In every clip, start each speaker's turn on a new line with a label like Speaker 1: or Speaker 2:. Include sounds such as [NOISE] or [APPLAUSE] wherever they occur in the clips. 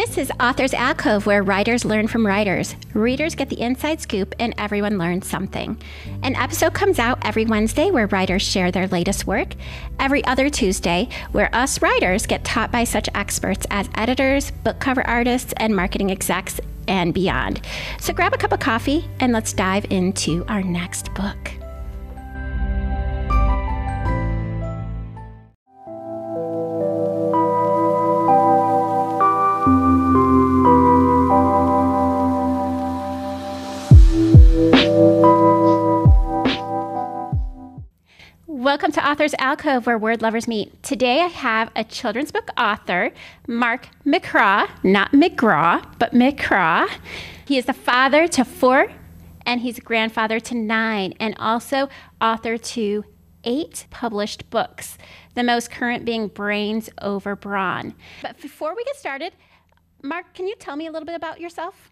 Speaker 1: This is Authors Alcove, where writers learn from writers. Readers get the inside scoop, and everyone learns something. An episode comes out every Wednesday where writers share their latest work, every other Tuesday, where us writers get taught by such experts as editors, book cover artists, and marketing execs, and beyond. So grab a cup of coffee and let's dive into our next book. Authors Alcove, where word lovers meet. Today I have a children's book author, Mark McCraw, not McGraw, but McCraw. He is the father to four, and he's grandfather to nine, and also author to eight published books, the most current being Brains Over Brawn. But before we get started, Mark, can you tell me a little bit about yourself?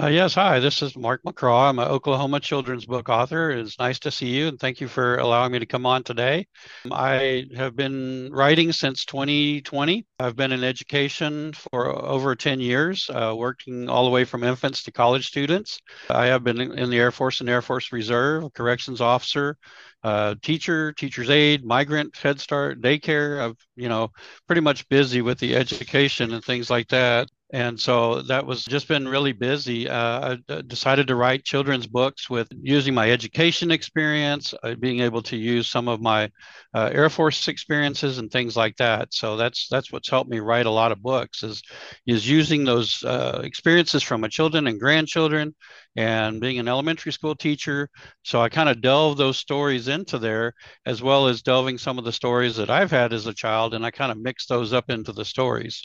Speaker 2: Uh, yes, hi, this is Mark McCraw. I'm an Oklahoma children's book author. It's nice to see you and thank you for allowing me to come on today. I have been writing since 2020. I've been in education for over 10 years, uh, working all the way from infants to college students. I have been in the Air Force and Air Force Reserve, corrections officer, uh, teacher, teacher's aide, migrant, Head Start, daycare. I've, you know, pretty much busy with the education and things like that and so that was just been really busy. Uh, I decided to write children's books with using my education experience, uh, being able to use some of my uh, Air Force experiences and things like that. So that's that's what's helped me write a lot of books is is using those uh, experiences from my children and grandchildren, and being an elementary school teacher. So I kind of delve those stories into there, as well as delving some of the stories that I've had as a child, and I kind of mix those up into the stories.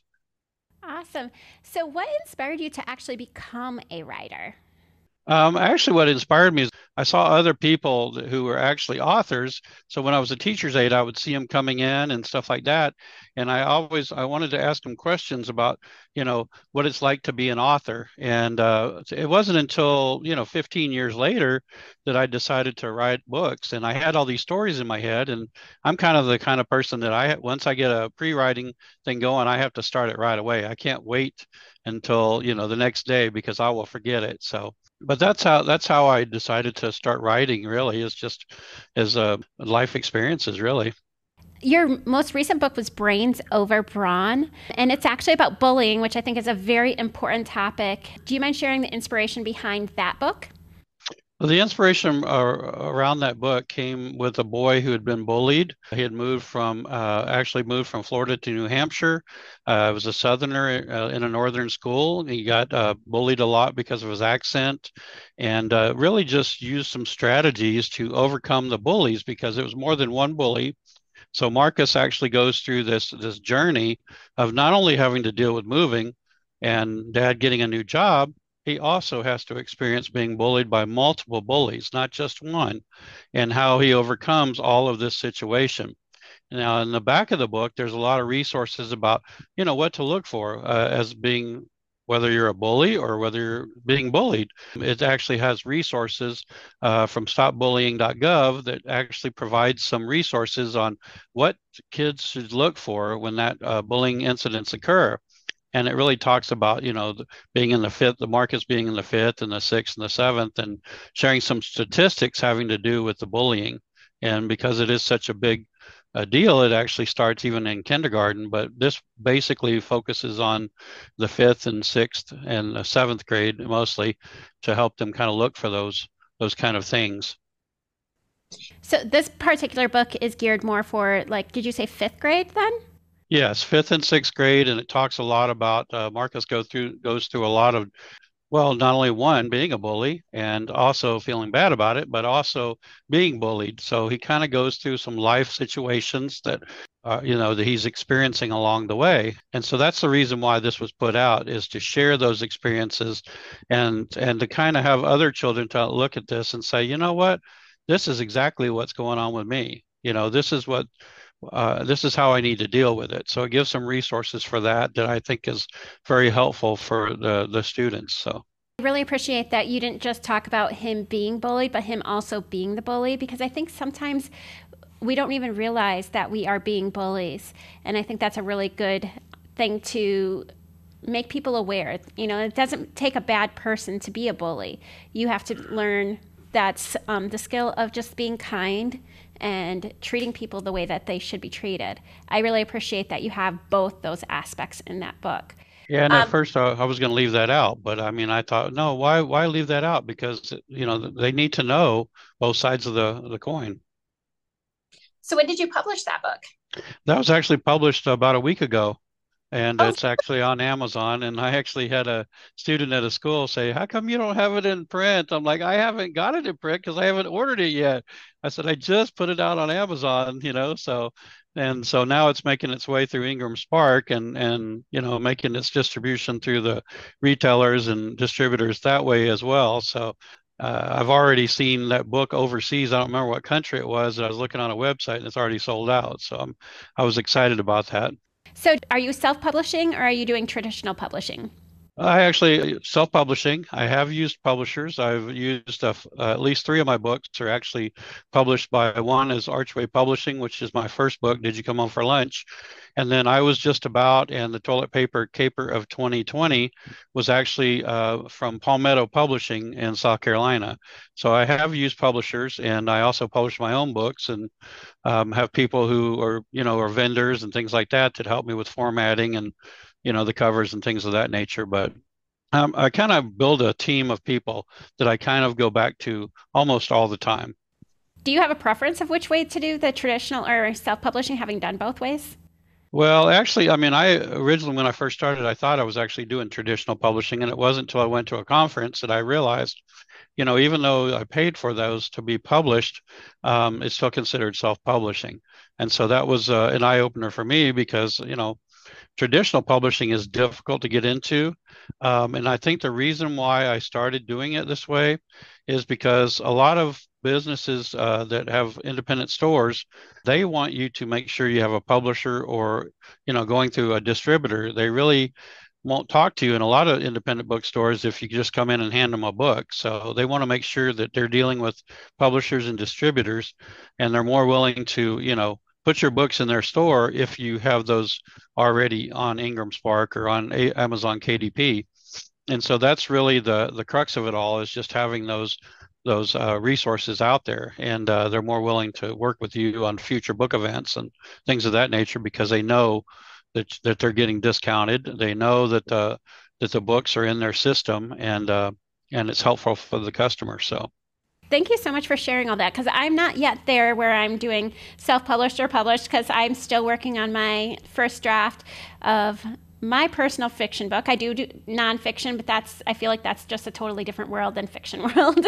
Speaker 1: Awesome. So, what inspired you to actually become a writer?
Speaker 2: Um, actually, what inspired me is I saw other people who were actually authors. So when I was a teacher's aide, I would see them coming in and stuff like that. And I always I wanted to ask them questions about you know what it's like to be an author. And uh, it wasn't until you know 15 years later that I decided to write books. And I had all these stories in my head. And I'm kind of the kind of person that I once I get a pre-writing thing going, I have to start it right away. I can't wait until you know the next day because I will forget it. So but that's how that's how I decided to start writing. Really, is just as a life experiences. Really.
Speaker 1: Your most recent book was Brains Over Brawn, and it's actually about bullying, which I think is a very important topic. Do you mind sharing the inspiration behind that book?
Speaker 2: Well, the inspiration uh, around that book came with a boy who had been bullied. He had moved from, uh, actually moved from Florida to New Hampshire. Uh, was a Southerner uh, in a Northern school. He got uh, bullied a lot because of his accent and uh, really just used some strategies to overcome the bullies because it was more than one bully. So Marcus actually goes through this, this journey of not only having to deal with moving and dad getting a new job, he also has to experience being bullied by multiple bullies, not just one, and how he overcomes all of this situation. Now, in the back of the book, there's a lot of resources about, you know, what to look for uh, as being whether you're a bully or whether you're being bullied. It actually has resources uh, from stopbullying.gov that actually provides some resources on what kids should look for when that uh, bullying incidents occur and it really talks about you know being in the fifth the Marcus being in the fifth and the sixth and the seventh and sharing some statistics having to do with the bullying. And because it is such a big uh, deal it actually starts even in kindergarten but this basically focuses on the fifth and sixth and the seventh grade mostly to help them kind of look for those those kind of things.
Speaker 1: So this particular book is geared more for like did you say fifth grade then
Speaker 2: Yes, fifth and sixth grade, and it talks a lot about uh, Marcus go through goes through a lot of, well, not only one being a bully and also feeling bad about it, but also being bullied. So he kind of goes through some life situations that, uh, you know, that he's experiencing along the way, and so that's the reason why this was put out is to share those experiences, and and to kind of have other children to look at this and say, you know what, this is exactly what's going on with me. You know, this is what uh, this is how I need to deal with it. So it gives some resources for that that I think is very helpful for the, the students. So.
Speaker 1: I really appreciate that you didn't just talk about him being bullied, but him also being the bully, because I think sometimes we don't even realize that we are being bullies. And I think that's a really good thing to make people aware. You know, it doesn't take a bad person to be a bully. You have to learn that's um, the skill of just being kind and treating people the way that they should be treated. I really appreciate that you have both those aspects in that book.
Speaker 2: Yeah, and um, at first I, I was going to leave that out, but I mean, I thought, no, why why leave that out? Because you know they need to know both sides of the the coin.
Speaker 1: So when did you publish that book?
Speaker 2: That was actually published about a week ago and oh. it's actually on Amazon. And I actually had a student at a school say, "How come you don't have it in print?" I'm like, "I haven't got it in print because I haven't ordered it yet." I said, "I just put it out on Amazon, you know." So, and so now it's making its way through Ingram Spark and and you know making its distribution through the retailers and distributors that way as well. So. Uh, I've already seen that book overseas. I don't remember what country it was. I was looking on a website and it's already sold out. So I'm, I was excited about that.
Speaker 1: So, are you self publishing or are you doing traditional publishing?
Speaker 2: I actually self publishing. I have used publishers. I've used uh, at least three of my books are actually published by one is Archway Publishing, which is my first book. Did you come home for lunch? And then I was just about, and the toilet paper caper of 2020 was actually uh, from Palmetto Publishing in South Carolina. So I have used publishers, and I also publish my own books, and um, have people who are, you know, are vendors and things like that that help me with formatting and, you know, the covers and things of that nature. But um, I kind of build a team of people that I kind of go back to almost all the time.
Speaker 1: Do you have a preference of which way to do the traditional or self publishing, having done both ways?
Speaker 2: Well, actually, I mean, I originally, when I first started, I thought I was actually doing traditional publishing. And it wasn't until I went to a conference that I realized, you know, even though I paid for those to be published, um, it's still considered self publishing. And so that was uh, an eye opener for me because, you know, traditional publishing is difficult to get into. Um, and I think the reason why I started doing it this way is because a lot of businesses uh, that have independent stores they want you to make sure you have a publisher or you know going through a distributor they really won't talk to you in a lot of independent bookstores if you just come in and hand them a book so they want to make sure that they're dealing with publishers and distributors and they're more willing to you know put your books in their store if you have those already on ingram spark or on amazon kdp and so that's really the the crux of it all is just having those those uh, resources out there, and uh, they're more willing to work with you on future book events and things of that nature because they know that that they're getting discounted. They know that the that the books are in their system, and uh, and it's helpful for the customer. So.
Speaker 1: Thank you so much for sharing all that because I'm not yet there where I'm doing self published or published because I'm still working on my first draft of my personal fiction book. I do do nonfiction, but that's I feel like that's just a totally different world than fiction [LAUGHS] world.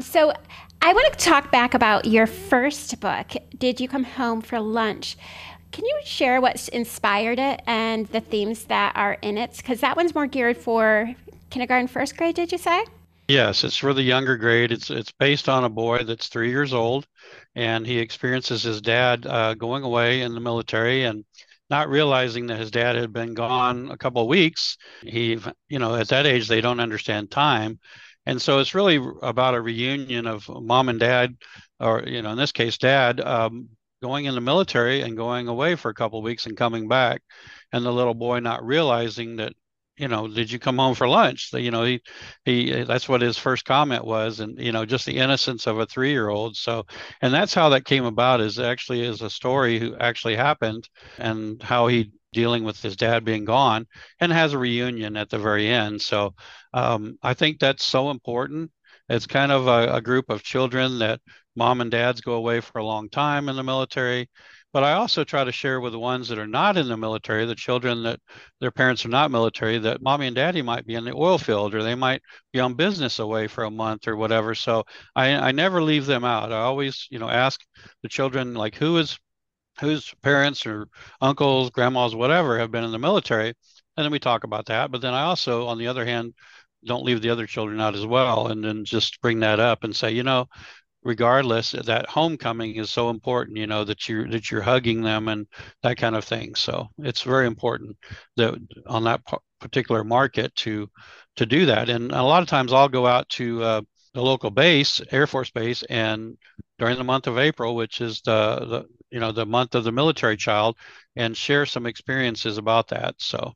Speaker 1: so I want to talk back about your first book. Did you come home for lunch? Can you share what inspired it and the themes that are in it? Because that one's more geared for kindergarten, first grade. Did you say?
Speaker 2: Yes, it's for the younger grade. It's it's based on a boy that's three years old, and he experiences his dad uh, going away in the military and not realizing that his dad had been gone a couple of weeks. He, you know, at that age, they don't understand time. And so it's really about a reunion of mom and dad, or, you know, in this case, dad, um, going in the military and going away for a couple of weeks and coming back. And the little boy not realizing that you know, did you come home for lunch? You know, he, he, that's what his first comment was. And, you know, just the innocence of a three year old. So, and that's how that came about is actually is a story who actually happened and how he dealing with his dad being gone and has a reunion at the very end. So, um, I think that's so important. It's kind of a, a group of children that mom and dads go away for a long time in the military but I also try to share with the ones that are not in the military, the children that their parents are not military, that mommy and daddy might be in the oil field or they might be on business away for a month or whatever. So I, I never leave them out. I always, you know, ask the children like who is whose parents or uncles, grandmas, whatever have been in the military. And then we talk about that. But then I also, on the other hand, don't leave the other children out as well and then just bring that up and say you know regardless that homecoming is so important you know that you're that you're hugging them and that kind of thing. So it's very important that on that particular market to to do that. And a lot of times i'll go out to uh, the local base air force base and during the month of april which is the, the you know the month of the military child and share some experiences about that. So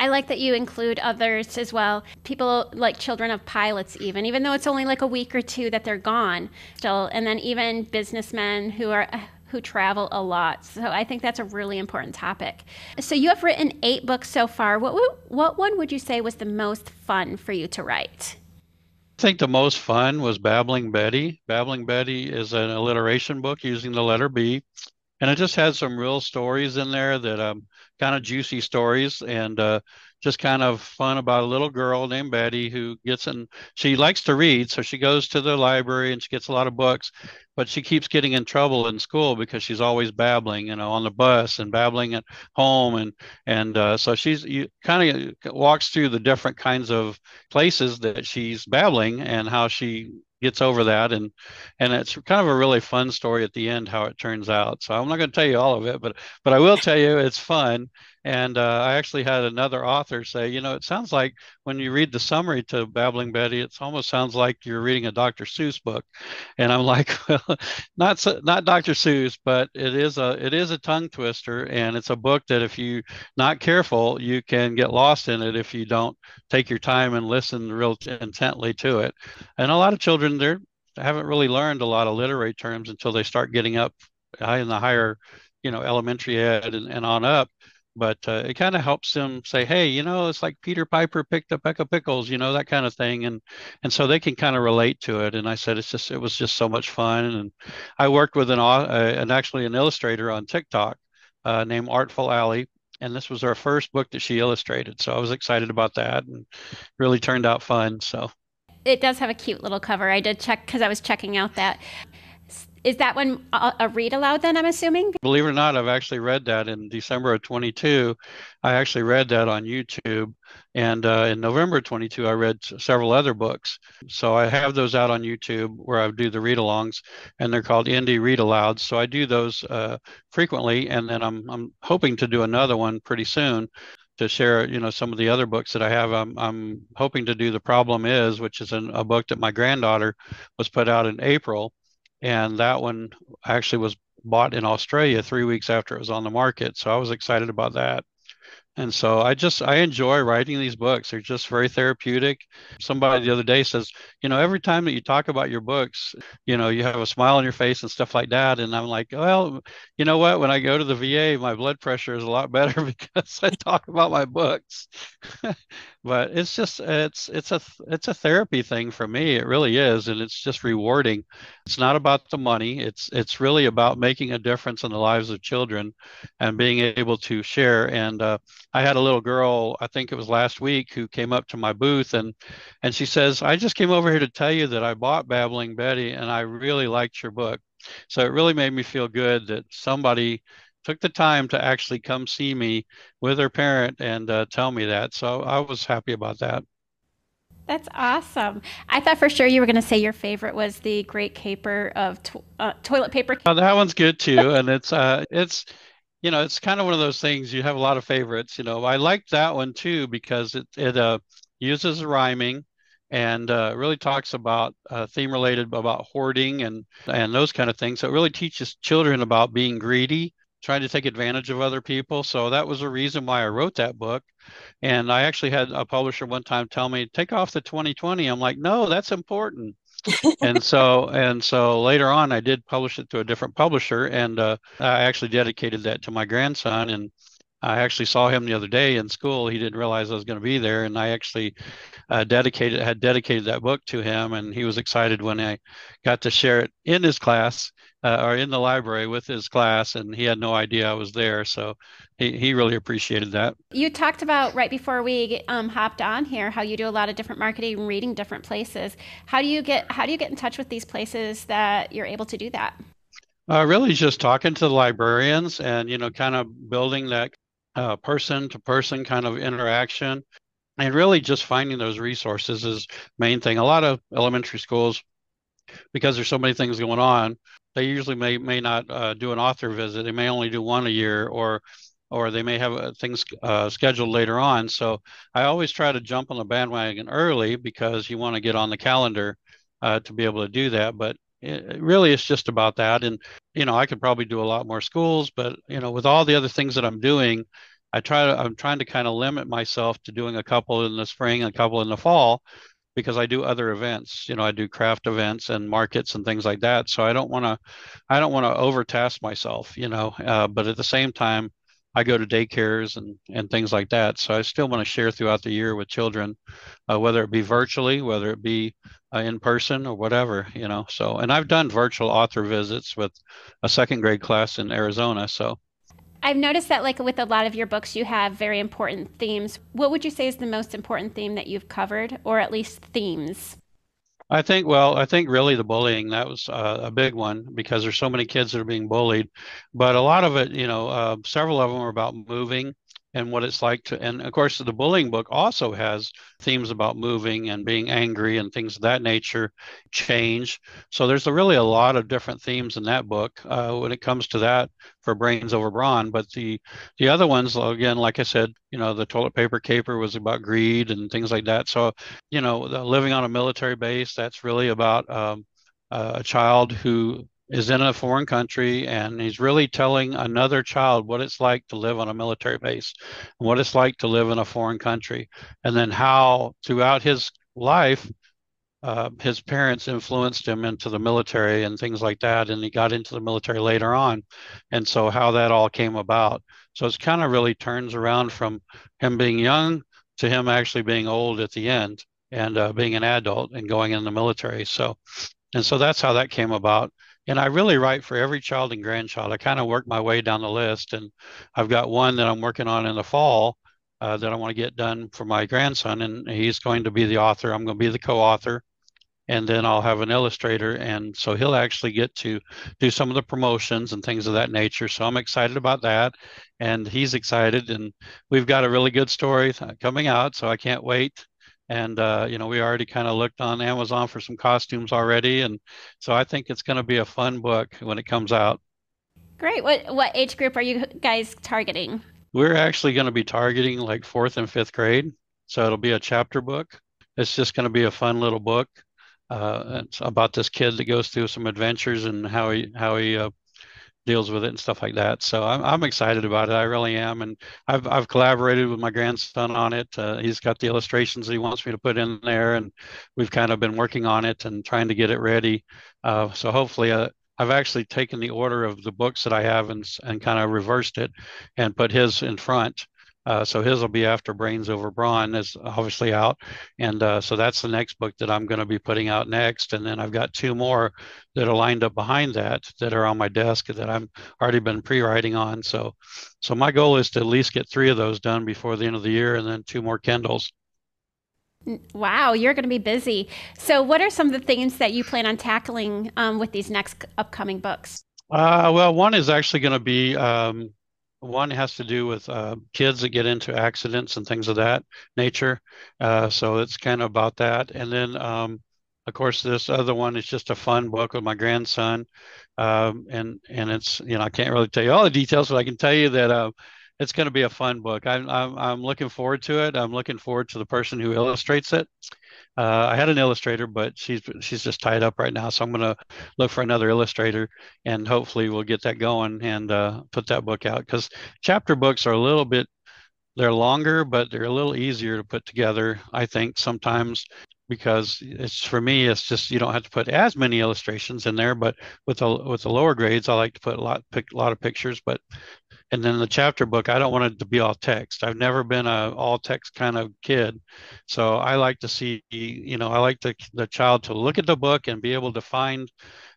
Speaker 1: I like that you include others as well. People like children of pilots, even, even though it's only like a week or two that they're gone still. And then even businessmen who are who travel a lot. So I think that's a really important topic. So you have written eight books so far. What what one would you say was the most fun for you to write?
Speaker 2: I think the most fun was Babbling Betty. Babbling Betty is an alliteration book using the letter B, and it just had some real stories in there that um kind of juicy stories and uh, just kind of fun about a little girl named Betty who gets in. She likes to read, so she goes to the library and she gets a lot of books, but she keeps getting in trouble in school because she's always babbling, you know, on the bus and babbling at home, and and uh, so she's you kind of walks through the different kinds of places that she's babbling and how she gets over that and and it's kind of a really fun story at the end how it turns out. So i'm not going to tell you all of it but but i will tell you it's fun and uh, I actually had another author say, you know, it sounds like when you read the summary to Babbling Betty, it almost sounds like you're reading a Dr. Seuss book. And I'm like, [LAUGHS] well, not not Dr. Seuss, but it is a it is a tongue twister, and it's a book that if you not careful, you can get lost in it if you don't take your time and listen real intently to it. And a lot of children, they're haven't really learned a lot of literary terms until they start getting up high in the higher you know elementary ed and, and on up but uh, it kind of helps them say hey you know it's like peter piper picked a peck of pickles you know that kind of thing and and so they can kind of relate to it and i said it's just it was just so much fun and i worked with an uh, and actually an illustrator on tiktok uh, named artful alley and this was our first book that she illustrated so i was excited about that and really turned out fun so.
Speaker 1: It does have a cute little cover. I did check because i was checking out that is that one a read aloud then i'm assuming?
Speaker 2: Believe it or not i've actually read that in december of 22 i actually read that on youtube. And uh, in november of 22 i read several other books. So i have those out on youtube where i do the read alongs and they're called indie read alouds so i do those uh, frequently and then I'm, I'm hoping to do another one pretty soon to share you know some of the other books that i have. I'm, I'm hoping to do the problem is which is an, a book that my granddaughter was put out in april and that one actually was bought in Australia three weeks after it was on the market. So I was excited about that. And so I just I enjoy writing these books. They're just very therapeutic. Somebody the other day says, you know, every time that you talk about your books, you know, you have a smile on your face and stuff like that. And I'm like, well, you know what? When I go to the VA, my blood pressure is a lot better [LAUGHS] because I talk about my books. [LAUGHS] but it's just it's it's a it's a therapy thing for me. It really is, and it's just rewarding. It's not about the money. It's it's really about making a difference in the lives of children and being able to share. And uh, I had a little girl, I think it was last week, who came up to my booth and and she says, "I just came over here to tell you that I bought Babbling Betty and I really liked your book." So it really made me feel good that somebody took the time to actually come see me with her parent and uh, tell me that. So I was happy about that.
Speaker 1: That's awesome. I thought for sure you were going to say your favorite was the Great Caper of to- uh, toilet paper.
Speaker 2: Oh, that one's good too, [LAUGHS] and it's uh, it's you know, it's kind of one of those things. You have a lot of favorites. You know, I like that one too because it it uh, uses rhyming and uh, really talks about uh, theme related about hoarding and and those kind of things. So it really teaches children about being greedy, trying to take advantage of other people. So that was a reason why I wrote that book. And I actually had a publisher one time tell me, "Take off the 2020." I'm like, "No, that's important." And so and so later on i did publish it to a different publisher and uh, i actually dedicated that to my grandson and i actually saw him the other day in school he didn't realize i was going to be there and i actually uh, dedicated had dedicated that book to him and he was excited when i got to share it in his class uh, or in the library with his class, and he had no idea I was there. So he, he really appreciated that.
Speaker 1: You talked about right before we um, hopped on here how you do a lot of different marketing and reading different places. How do you get how do you get in touch with these places that you're able to do that?
Speaker 2: Uh, really, just talking to the librarians and you know, kind of building that person to person kind of interaction, and really just finding those resources is main thing. A lot of elementary schools because there's so many things going on they usually may may not uh, do an author visit. They may only do one a year, or or they may have uh, things uh, scheduled later on. So I always try to jump on the bandwagon early because you want to get on the calendar uh, to be able to do that. But it, really, it's just about that. And you know, I could probably do a lot more schools, but you know, with all the other things that I'm doing, I try to I'm trying to kind of limit myself to doing a couple in the spring, a couple in the fall, because I do other events. You know, I do craft events and markets and things like that. So I don't want to, I don't want to overtask myself. You know, uh, but at the same time, I go to daycares and and things like that. So I still want to share throughout the year with children, uh, whether it be virtually, whether it be uh, in person or whatever. You know, so and I've done virtual author visits with a second grade class in Arizona. So
Speaker 1: I've noticed that, like with a lot of your books, you have very important themes. What would you say is the most important theme that you've covered, or at least themes?
Speaker 2: I think, well, I think really the bullying, that was uh, a big one because there's so many kids that are being bullied. But a lot of it, you know, uh, several of them are about moving and what it's like to and of course the bullying book also has themes about moving and being angry and things of that nature change. So there's a, really a lot of different themes in that book uh, when it comes to that for brains over brawn. But the the other ones again like i said you know the toilet paper caper was about greed and things like that. So you know living on a military base that's really about um, a child who is in a foreign country and he's really telling another child what it's like to live on a military base and what it's like to live in a foreign country and then how throughout his life uh, his parents influenced him into the military and things like that and he got into the military later on and so how that all came about. So it's kind of really turns around from him being young to him actually being old at the end and uh, being an adult and going in the military. So and so that's how that came about and I really write for every child and grandchild. I kind of work my way down the list, and I've got one that I'm working on in the fall uh, that I want to get done for my grandson, and he's going to be the author. I'm going to be the co-author, and then I'll have an illustrator, and so he'll actually get to do some of the promotions and things of that nature. So I'm excited about that, and he's excited, and we've got a really good story coming out, so I can't wait and uh, you know we already kind of looked on amazon for some costumes already and so i think it's going to be a fun book when it comes out.
Speaker 1: Great. What what age group are you guys targeting?
Speaker 2: We're actually going to be targeting like fourth and fifth grade so it'll be a chapter book. It's just going to be a fun little book uh, it's about this kid that goes through some adventures and how he how he uh, deals with it and stuff like that. So I'm, I'm excited about it. I really am. And I've, I've collaborated with my grandson on it. Uh, he's got the illustrations he wants me to put in there. And we've kind of been working on it and trying to get it ready. Uh, so hopefully, uh, I've actually taken the order of the books that I have and, and kind of reversed it and put his in front. Uh, so his will be after Brains Over Brawn is obviously out, and uh, so that's the next book that I'm going to be putting out next. And then I've got two more that are lined up behind that that are on my desk that I'm already been pre-writing on. So, so my goal is to at least get three of those done before the end of the year, and then two more Kindles.
Speaker 1: Wow, you're going to be busy. So, what are some of the things that you plan on tackling um, with these next upcoming books?
Speaker 2: Uh, well, one is actually going to be um, one has to do with uh, kids that get into accidents and things of that nature. Uh, so it's kind of about that. And then, um, of course, this other one is just a fun book with my grandson. Um, and and it's you know I can't really tell you all the details, but I can tell you that uh, it's going to be a fun book. I'm, I'm I'm looking forward to it. I'm looking forward to the person who illustrates it. Uh, I had an illustrator, but she's she's just tied up right now. So I'm going to look for another illustrator, and hopefully we'll get that going and uh, put that book out. Because chapter books are a little bit they're longer, but they're a little easier to put together. I think sometimes because it's for me it's just you don't have to put as many illustrations in there but with the with the lower grades i like to put a lot pick a lot of pictures but and then the chapter book i don't want it to be all text i've never been a all text kind of kid so i like to see you know i like the, the child to look at the book and be able to find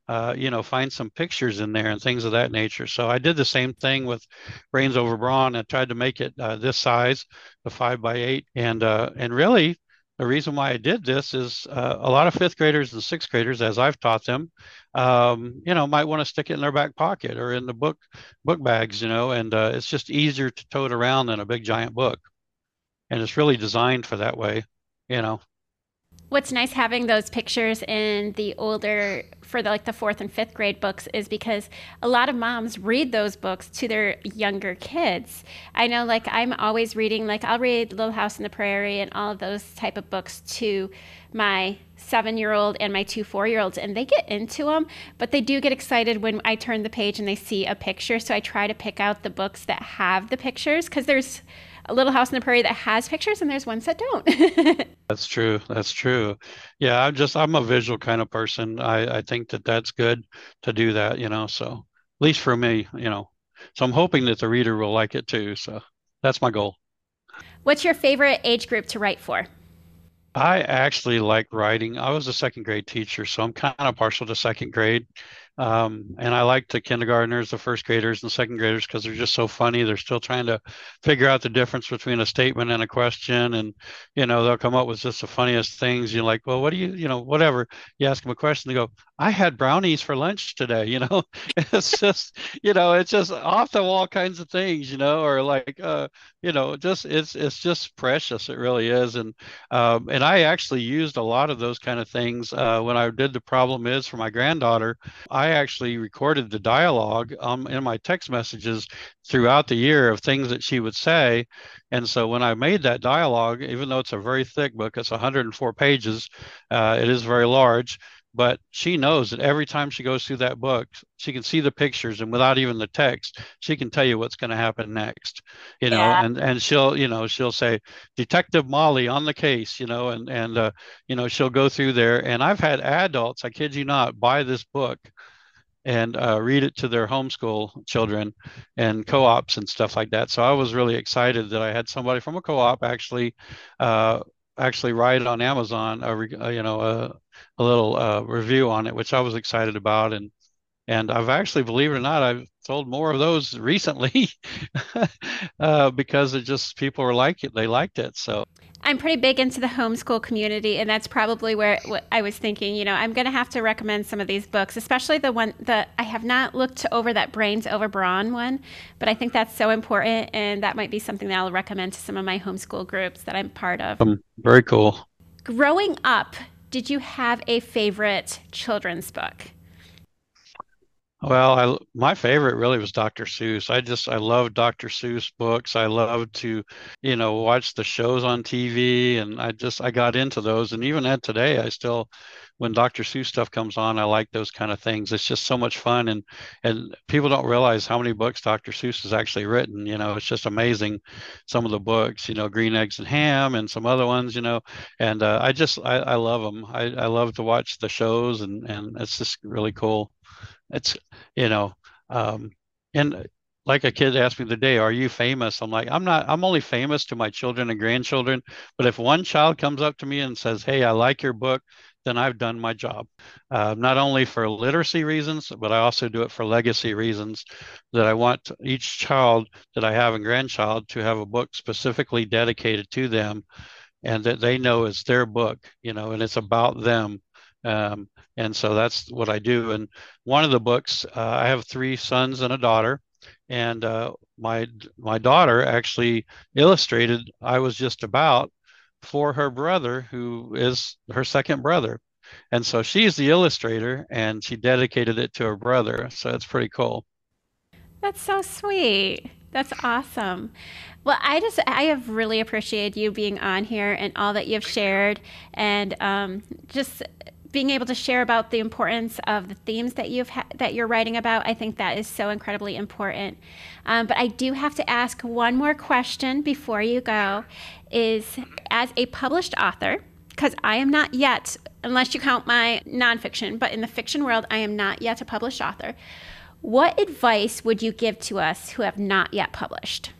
Speaker 2: uh, you know, find some pictures in there and things of that nature. So I did the same thing with Brains Over Brawn. I tried to make it uh, this size, the five by eight, and uh, and really the reason why I did this is uh, a lot of fifth graders and sixth graders, as I've taught them, um, you know, might want to stick it in their back pocket or in the book book bags, you know, and uh, it's just easier to tote around than a big giant book, and it's really designed for that way, you know.
Speaker 1: What's nice having those pictures in the older for the, like the fourth and fifth grade books is because a lot of moms read those books to their younger kids. I know like I'm always reading like I'll read Little House on the Prairie and all of those type of books to my seven year old and my two four year olds, and they get into them, but they do get excited when I turn the page and they see a picture. So I try to pick out the books that have the pictures because there's a little house in the prairie that has pictures and there's ones that don't. [LAUGHS]
Speaker 2: that's true. That's true. Yeah, I'm just I'm a visual kind of person. I I think that that's good to do that, you know. So at least for me, you know. So I'm hoping that the reader will like it too. So that's my goal.
Speaker 1: What's your favorite age group to write for?
Speaker 2: I actually like writing. I was a second grade teacher, so I'm kind of partial to second grade. Um, and I like the kindergartners, the first graders, and second graders because they're just so funny. They're still trying to figure out the difference between a statement and a question, and you know they'll come up with just the funniest things. You're like, well, what do you, you know, whatever. You ask them a question, they go, I had brownies for lunch today. [LAUGHS] You know, it's just, you know, it's just off the wall kinds of things. You know, or like, uh, you know, just it's it's just precious. It really is, and um, and I actually used a lot of those kind of things uh, when I did the problem is for my granddaughter. I I actually recorded the dialogue um, in my text messages throughout the year of things that she would say. And so when I made that dialogue, even though it's a very thick book, it's 104 pages, uh, it is very large but she knows that every time she goes through that book she can see the pictures and without even the text she can tell you what's going to happen next you know yeah. and and she'll you know she'll say detective molly on the case you know and and uh, you know she'll go through there and i've had adults i kid you not buy this book and uh, read it to their homeschool children and co-ops and stuff like that. So I was really excited that I had somebody from a co-op actually uh, actually write on Amazon a, uh, you know a, a little uh, review on it, which I was excited about and and I've actually, believe it or not, I've sold more of those recently [LAUGHS] uh, because it just people were like it, they liked it. So
Speaker 1: I'm pretty big into the homeschool community, and that's probably where I was thinking. You know, I'm going to have to recommend some of these books, especially the one that I have not looked over that brains over brawn one, but I think that's so important, and that might be something that I'll recommend to some of my homeschool groups that I'm part of.
Speaker 2: Um, very cool.
Speaker 1: Growing up, did you have a favorite children's book?
Speaker 2: Well, I, my favorite really was Dr. Seuss. I just I love Dr. Seuss books. I love to, you know, watch the shows on TV, and I just I got into those. And even at today, I still, when Dr. Seuss stuff comes on, I like those kind of things. It's just so much fun, and and people don't realize how many books Dr. Seuss has actually written. You know, it's just amazing. Some of the books, you know, Green Eggs and Ham, and some other ones, you know, and uh, I just I, I love them. I, I love to watch the shows, and and it's just really cool. It's you know, um, and like a kid asked me the day, "Are you famous?" I'm like, "I'm not. I'm only famous to my children and grandchildren. But if one child comes up to me and says, "Hey, I like your book," then I've done my job. Uh, not only for literacy reasons, but I also do it for legacy reasons. That I want each child that I have and grandchild to have a book specifically dedicated to them, and that they know is their book. You know, and it's about them. Um, and so that's what I do. And one of the books, uh, I have three sons and a daughter, and uh, my my daughter actually illustrated I was just about for her brother, who is her second brother. And so she's the illustrator, and she dedicated it to her brother. So it's pretty cool.
Speaker 1: That's so sweet. That's awesome. Well, I just I have really appreciated you being on here and all that you've shared, and um, just being able to share about the importance of the themes that you've ha- that you're writing about, I think that is so incredibly important. Um, but I do have to ask one more question before you go: Is as a published author, because I am not yet, unless you count my nonfiction, but in the fiction world, I am not yet a published author. What advice would you give to us who have not yet published?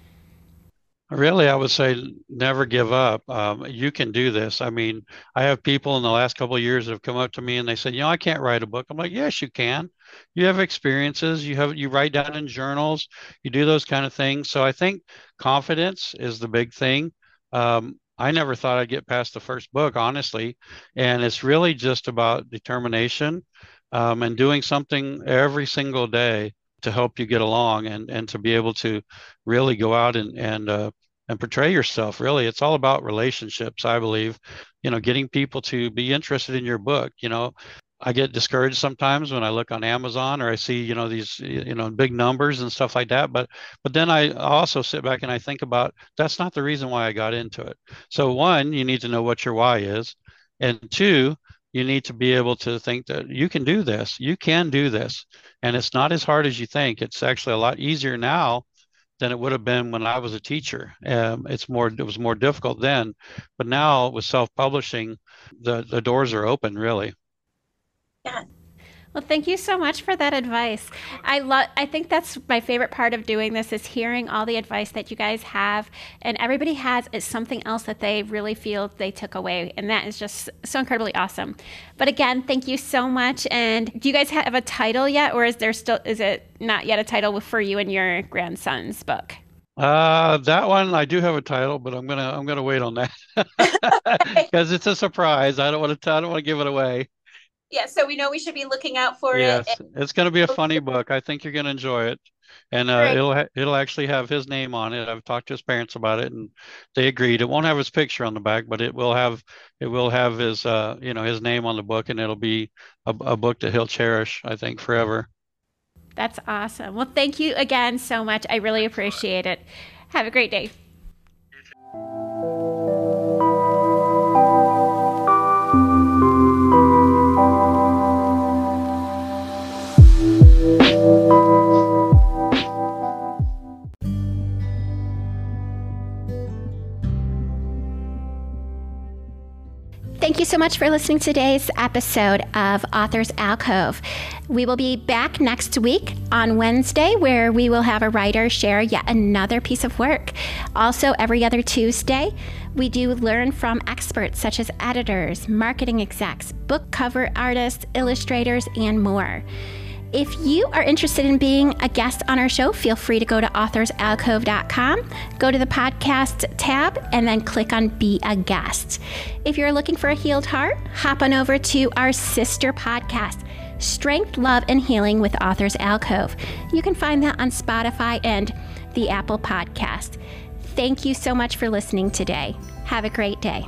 Speaker 2: Really, I would say never give up. Um, you can do this. I mean, I have people in the last couple of years that have come up to me and they said, "You know, I can't write a book." I'm like, "Yes, you can. You have experiences. You have you write down in journals. You do those kind of things." So I think confidence is the big thing. Um, I never thought I'd get past the first book, honestly, and it's really just about determination um, and doing something every single day to help you get along and and to be able to really go out and and uh, and portray yourself really it's all about relationships i believe you know getting people to be interested in your book you know I get discouraged sometimes when I look on Amazon or I see, you know, these, you know, big numbers and stuff like that. But, but then I also sit back and I think about that's not the reason why I got into it. So one, you need to know what your why is, and two, you need to be able to think that you can do this. You can do this, and it's not as hard as you think. It's actually a lot easier now than it would have been when I was a teacher. Um, it's more, it was more difficult then, but now with self-publishing, the the doors are open really.
Speaker 1: Yeah. Well, thank you so much for that advice. I love I think that's my favorite part of doing this is hearing all the advice that you guys have and everybody has is something else that they really feel they took away and that is just so incredibly awesome. But again, thank you so much and do you guys have a title yet or is there still is it not yet a title for you and your grandson's book?
Speaker 2: Uh, that one I do have a title, but I'm gonna I'm gonna wait on that [LAUGHS] [LAUGHS] [LAUGHS] because it's a surprise. I don't want to I don't want to give it away
Speaker 1: yeah, so we know we should be looking out for
Speaker 2: yes,
Speaker 1: it.
Speaker 2: Yes, it's going to be a funny book. I think you're going to enjoy it, and uh, it'll ha- it'll actually have his name on it. I've talked to his parents about it, and they agreed. It won't have his picture on the back, but it will have it will have his uh you know his name on the book, and it'll be a, a book that he'll cherish. I think forever.
Speaker 1: That's awesome. Well, thank you again so much. I really appreciate it. Have a great day. Thank you so much for listening to today's episode of Authors Alcove. We will be back next week on Wednesday, where we will have a writer share yet another piece of work. Also, every other Tuesday, we do learn from experts such as editors, marketing execs, book cover artists, illustrators, and more. If you are interested in being a guest on our show, feel free to go to authorsalcove.com, go to the podcast tab, and then click on Be a Guest. If you're looking for a healed heart, hop on over to our sister podcast. Strength, Love, and Healing with Authors Alcove. You can find that on Spotify and the Apple Podcast. Thank you so much for listening today. Have a great day.